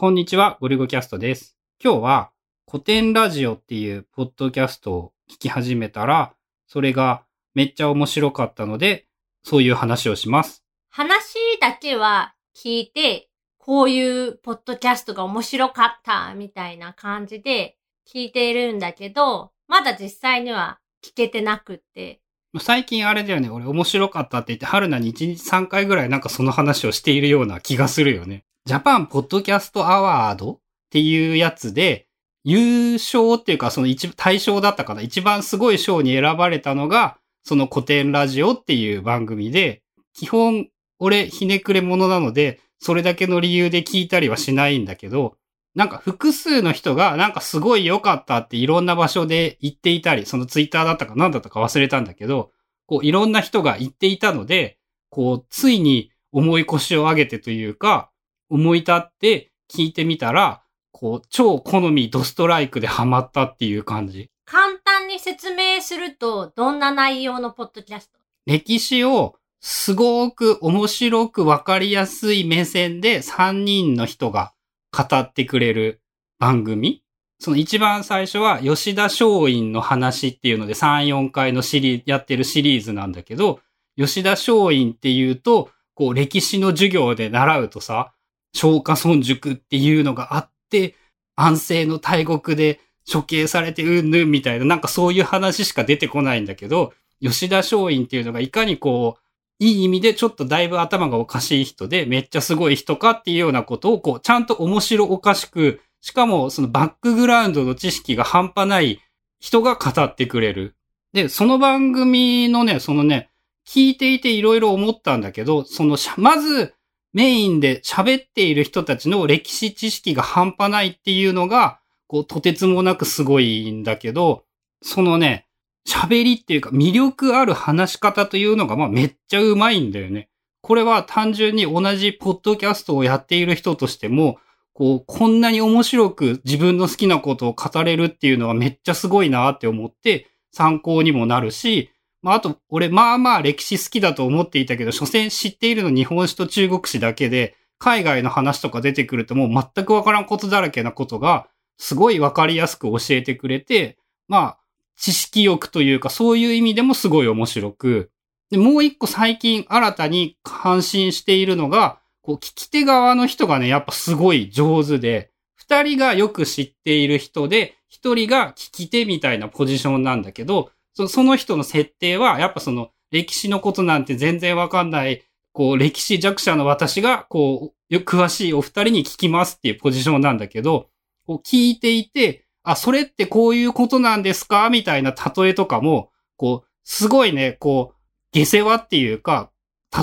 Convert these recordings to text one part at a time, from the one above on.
こんにちは、ゴルゴキャストです。今日は古典ラジオっていうポッドキャストを聞き始めたら、それがめっちゃ面白かったので、そういう話をします。話だけは聞いて、こういうポッドキャストが面白かったみたいな感じで聞いているんだけど、まだ実際には聞けてなくって。最近あれだよね、俺面白かったって言って、春菜に1日3回ぐらいなんかその話をしているような気がするよね。ジャパンポッドキャストアワードっていうやつで、優勝っていうかその一、対象だったかな。一番すごい賞に選ばれたのが、その古典ラジオっていう番組で、基本、俺、ひねくれ者なので、それだけの理由で聞いたりはしないんだけど、なんか複数の人がなんかすごい良かったっていろんな場所で言っていたり、そのツイッターだったか何だったか忘れたんだけど、こういろんな人が言っていたので、こうついに重い腰を上げてというか、思い立って聞いてみたら、こう超好みドストライクでハマったっていう感じ。簡単に説明すると、どんな内容のポッドキャスト？歴史をすごく面白くわかりやすい目線で3人の人が語ってくれる番組その一番最初は吉田松陰の話っていうので3、4回のシリーやってるシリーズなんだけど、吉田松陰っていうと、こう歴史の授業で習うとさ、松下村塾っていうのがあって、安政の大国で処刑されてうんぬんみたいな、なんかそういう話しか出てこないんだけど、吉田松陰っていうのがいかにこう、いい意味でちょっとだいぶ頭がおかしい人で、めっちゃすごい人かっていうようなことを、こう、ちゃんと面白おかしく、しかもそのバックグラウンドの知識が半端ない人が語ってくれる。で、その番組のね、そのね、聞いていていろいろ思ったんだけど、その、まずメインで喋っている人たちの歴史知識が半端ないっていうのが、こう、とてつもなくすごいんだけど、そのね、喋りっていうか魅力ある話し方というのがまあめっちゃうまいんだよね。これは単純に同じポッドキャストをやっている人としても、こう、こんなに面白く自分の好きなことを語れるっていうのはめっちゃすごいなって思って参考にもなるし、まああと俺まあまあ歴史好きだと思っていたけど、所詮知っているの日本史と中国史だけで、海外の話とか出てくるともう全くわからんことだらけなことが、すごいわかりやすく教えてくれて、まあ、知識欲というかそういう意味でもすごい面白く。で、もう一個最近新たに感心しているのが、こう、聞き手側の人がね、やっぱすごい上手で、二人がよく知っている人で、一人が聞き手みたいなポジションなんだけど、その人の設定は、やっぱその、歴史のことなんて全然わかんない、こう、歴史弱者の私が、こう、詳しいお二人に聞きますっていうポジションなんだけど、こう聞いていて、あ、それってこういうことなんですか？みたいな例えとかも、こう、すごいね、こう、下世話っていうか、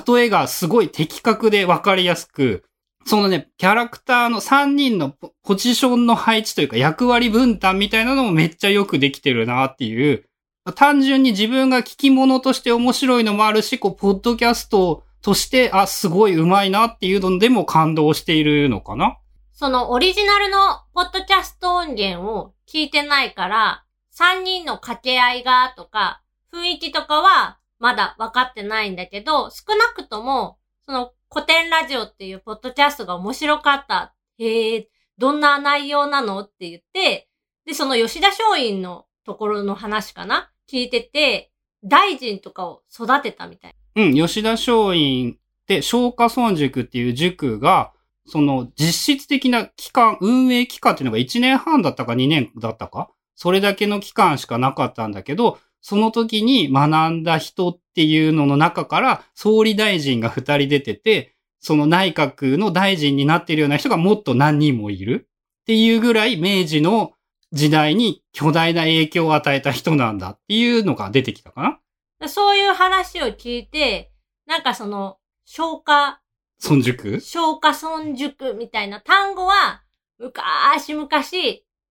例えがすごい的確でわかりやすく、そのね、キャラクターの3人のポジションの配置というか役割分担みたいなのもめっちゃよくできてるなっていう、単純に自分が聞き物として面白いのもあるし、こう、ポッドキャストとして、あ、すごい上手いなっていうのでも感動しているのかな？そのオリジナルのポッドキャスト音源を聞いてないから、3人の掛け合いがとか、雰囲気とかはまだ分かってないんだけど、少なくとも、その古典ラジオっていうポッドキャストが面白かった。へえ、どんな内容なの？って言って、で、その吉田松陰のところの話かな？聞いてて、大臣とかを育てたみたい。うん、吉田松陰って、松下村塾っていう塾が、その実質的な期間、運営期間っていうのが1年半だったか2年だったかそれだけの期間しかなかったんだけど、その時に学んだ人っていうのの中から総理大臣が2人出てて、その内閣の大臣になっているような人がもっと何人もいるっていうぐらい明治の時代に巨大な影響を与えた人なんだっていうのが出てきたかな。でそういう話を聞いて、なんかその、消化村塾？消化村塾みたいな単語は、昔々、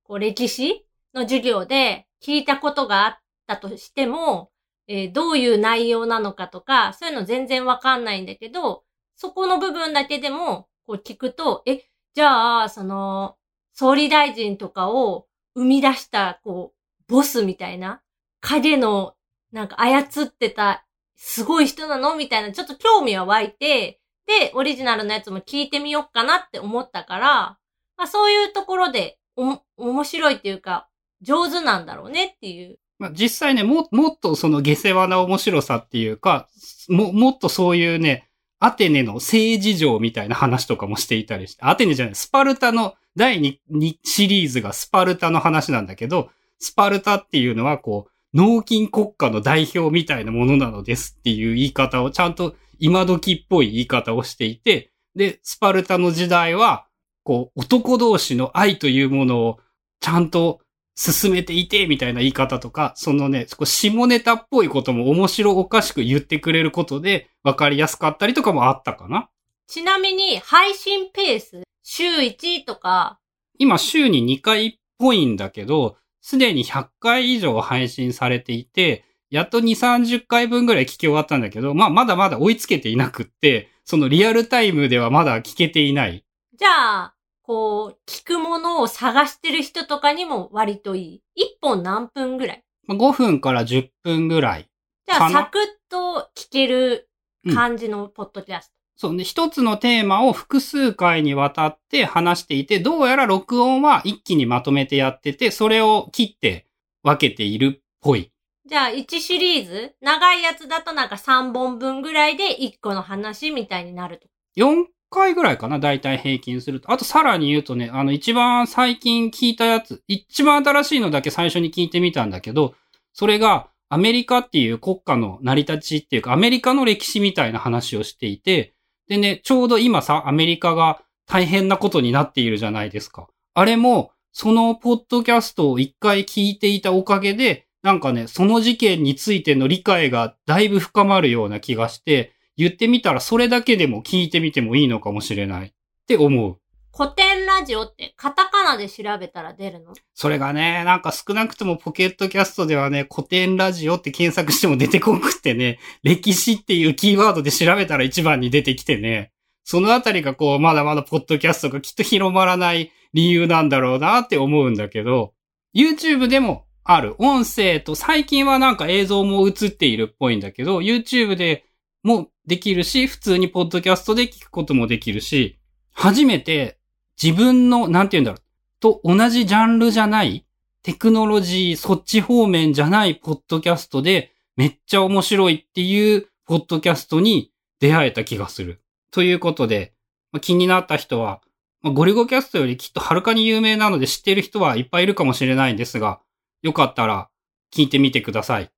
こう歴史の授業で聞いたことがあったとしても、えーどういう内容なのかとか、そういうの全然わかんないんだけど、そこの部分だけでも、こう聞くと、え、じゃあ、その、総理大臣とかを生み出した、こう、ボスみたいな、影の、なんか操ってた、すごい人なの？みたいな、ちょっと興味は湧いて、で、オリジナルのやつも聞いてみようかなって思ったから、まあそういうところで、お、面白いっていうか、上手なんだろうねっていう。まあ、実際ね、も、もっとその下世話な面白さっていうか、も、もっとそういうね、アテネの政治上みたいな話とかもしていたりして、アテネじゃない、スパルタの第 2, 2シリーズがスパルタの話なんだけど、スパルタっていうのはこう、脳筋国家の代表みたいなものなのですっていう言い方をちゃんと今時っぽい言い方をしていて、で、スパルタの時代は、こう、男同士の愛というものをちゃんと進めていて、みたいな言い方とか、そのね、下ネタっぽいことも面白おかしく言ってくれることで分かりやすかったりとかもあったかな。ちなみに、配信ペース、週1とか。今、週に2回っぽいんだけど、すでに100回以上配信されていて、やっと2、30回分ぐらい聞き終わったんだけど、まあ、まだまだ追いつけていなくって、そのリアルタイムではまだ聞けていない。じゃあ、こう、聞くものを探してる人とかにも割といい。一本何分ぐらい ?5 分から10分ぐらい。じゃあ、サクッと聞ける感じのポッドキャスト。うん、そうね。一つのテーマを複数回にわたって話していて、どうやら録音は一気にまとめてやってて、それを切って分けているっぽい。じゃあ、1シリーズ長いやつだとなんか3本分ぐらいで1個の話みたいになると。4回ぐらいかな、大体平均すると。あとさらに言うとね、あの一番最近聞いたやつ、一番新しいのだけ最初に聞いてみたんだけど、それがアメリカっていう国家の成り立ちっていうか、アメリカの歴史みたいな話をしていて、でね、ちょうど今さ、アメリカが大変なことになっているじゃないですか。あれも、そのポッドキャストを一回聞いていたおかげで、なんかね、その事件についての理解がだいぶ深まるような気がして、言ってみたらそれだけでも聞いてみてもいいのかもしれないって思う。古典ラジオってカタカナで調べたら出るの？それがね、なんか少なくともポケットキャストではね、古典ラジオって検索しても出てこんくってね、歴史っていうキーワードで調べたら一番に出てきてね、そのあたりがこう、まだまだポッドキャストがきっと広まらない理由なんだろうなって思うんだけど、YouTube でもある。音声と最近はなんか映像も映っているっぽいんだけど、YouTube でもできるし、普通にポッドキャストで聞くこともできるし、初めて自分の、なんて言うんだろう、と同じジャンルじゃない、テクノロジー、そっち方面じゃないポッドキャストで、めっちゃ面白いっていうポッドキャストに出会えた気がする。ということで、まあ、気になった人は、まあ、ゴリゴキャストよりきっとはるかに有名なので知っている人はいっぱいいるかもしれないんですが、よかったら聞いてみてください。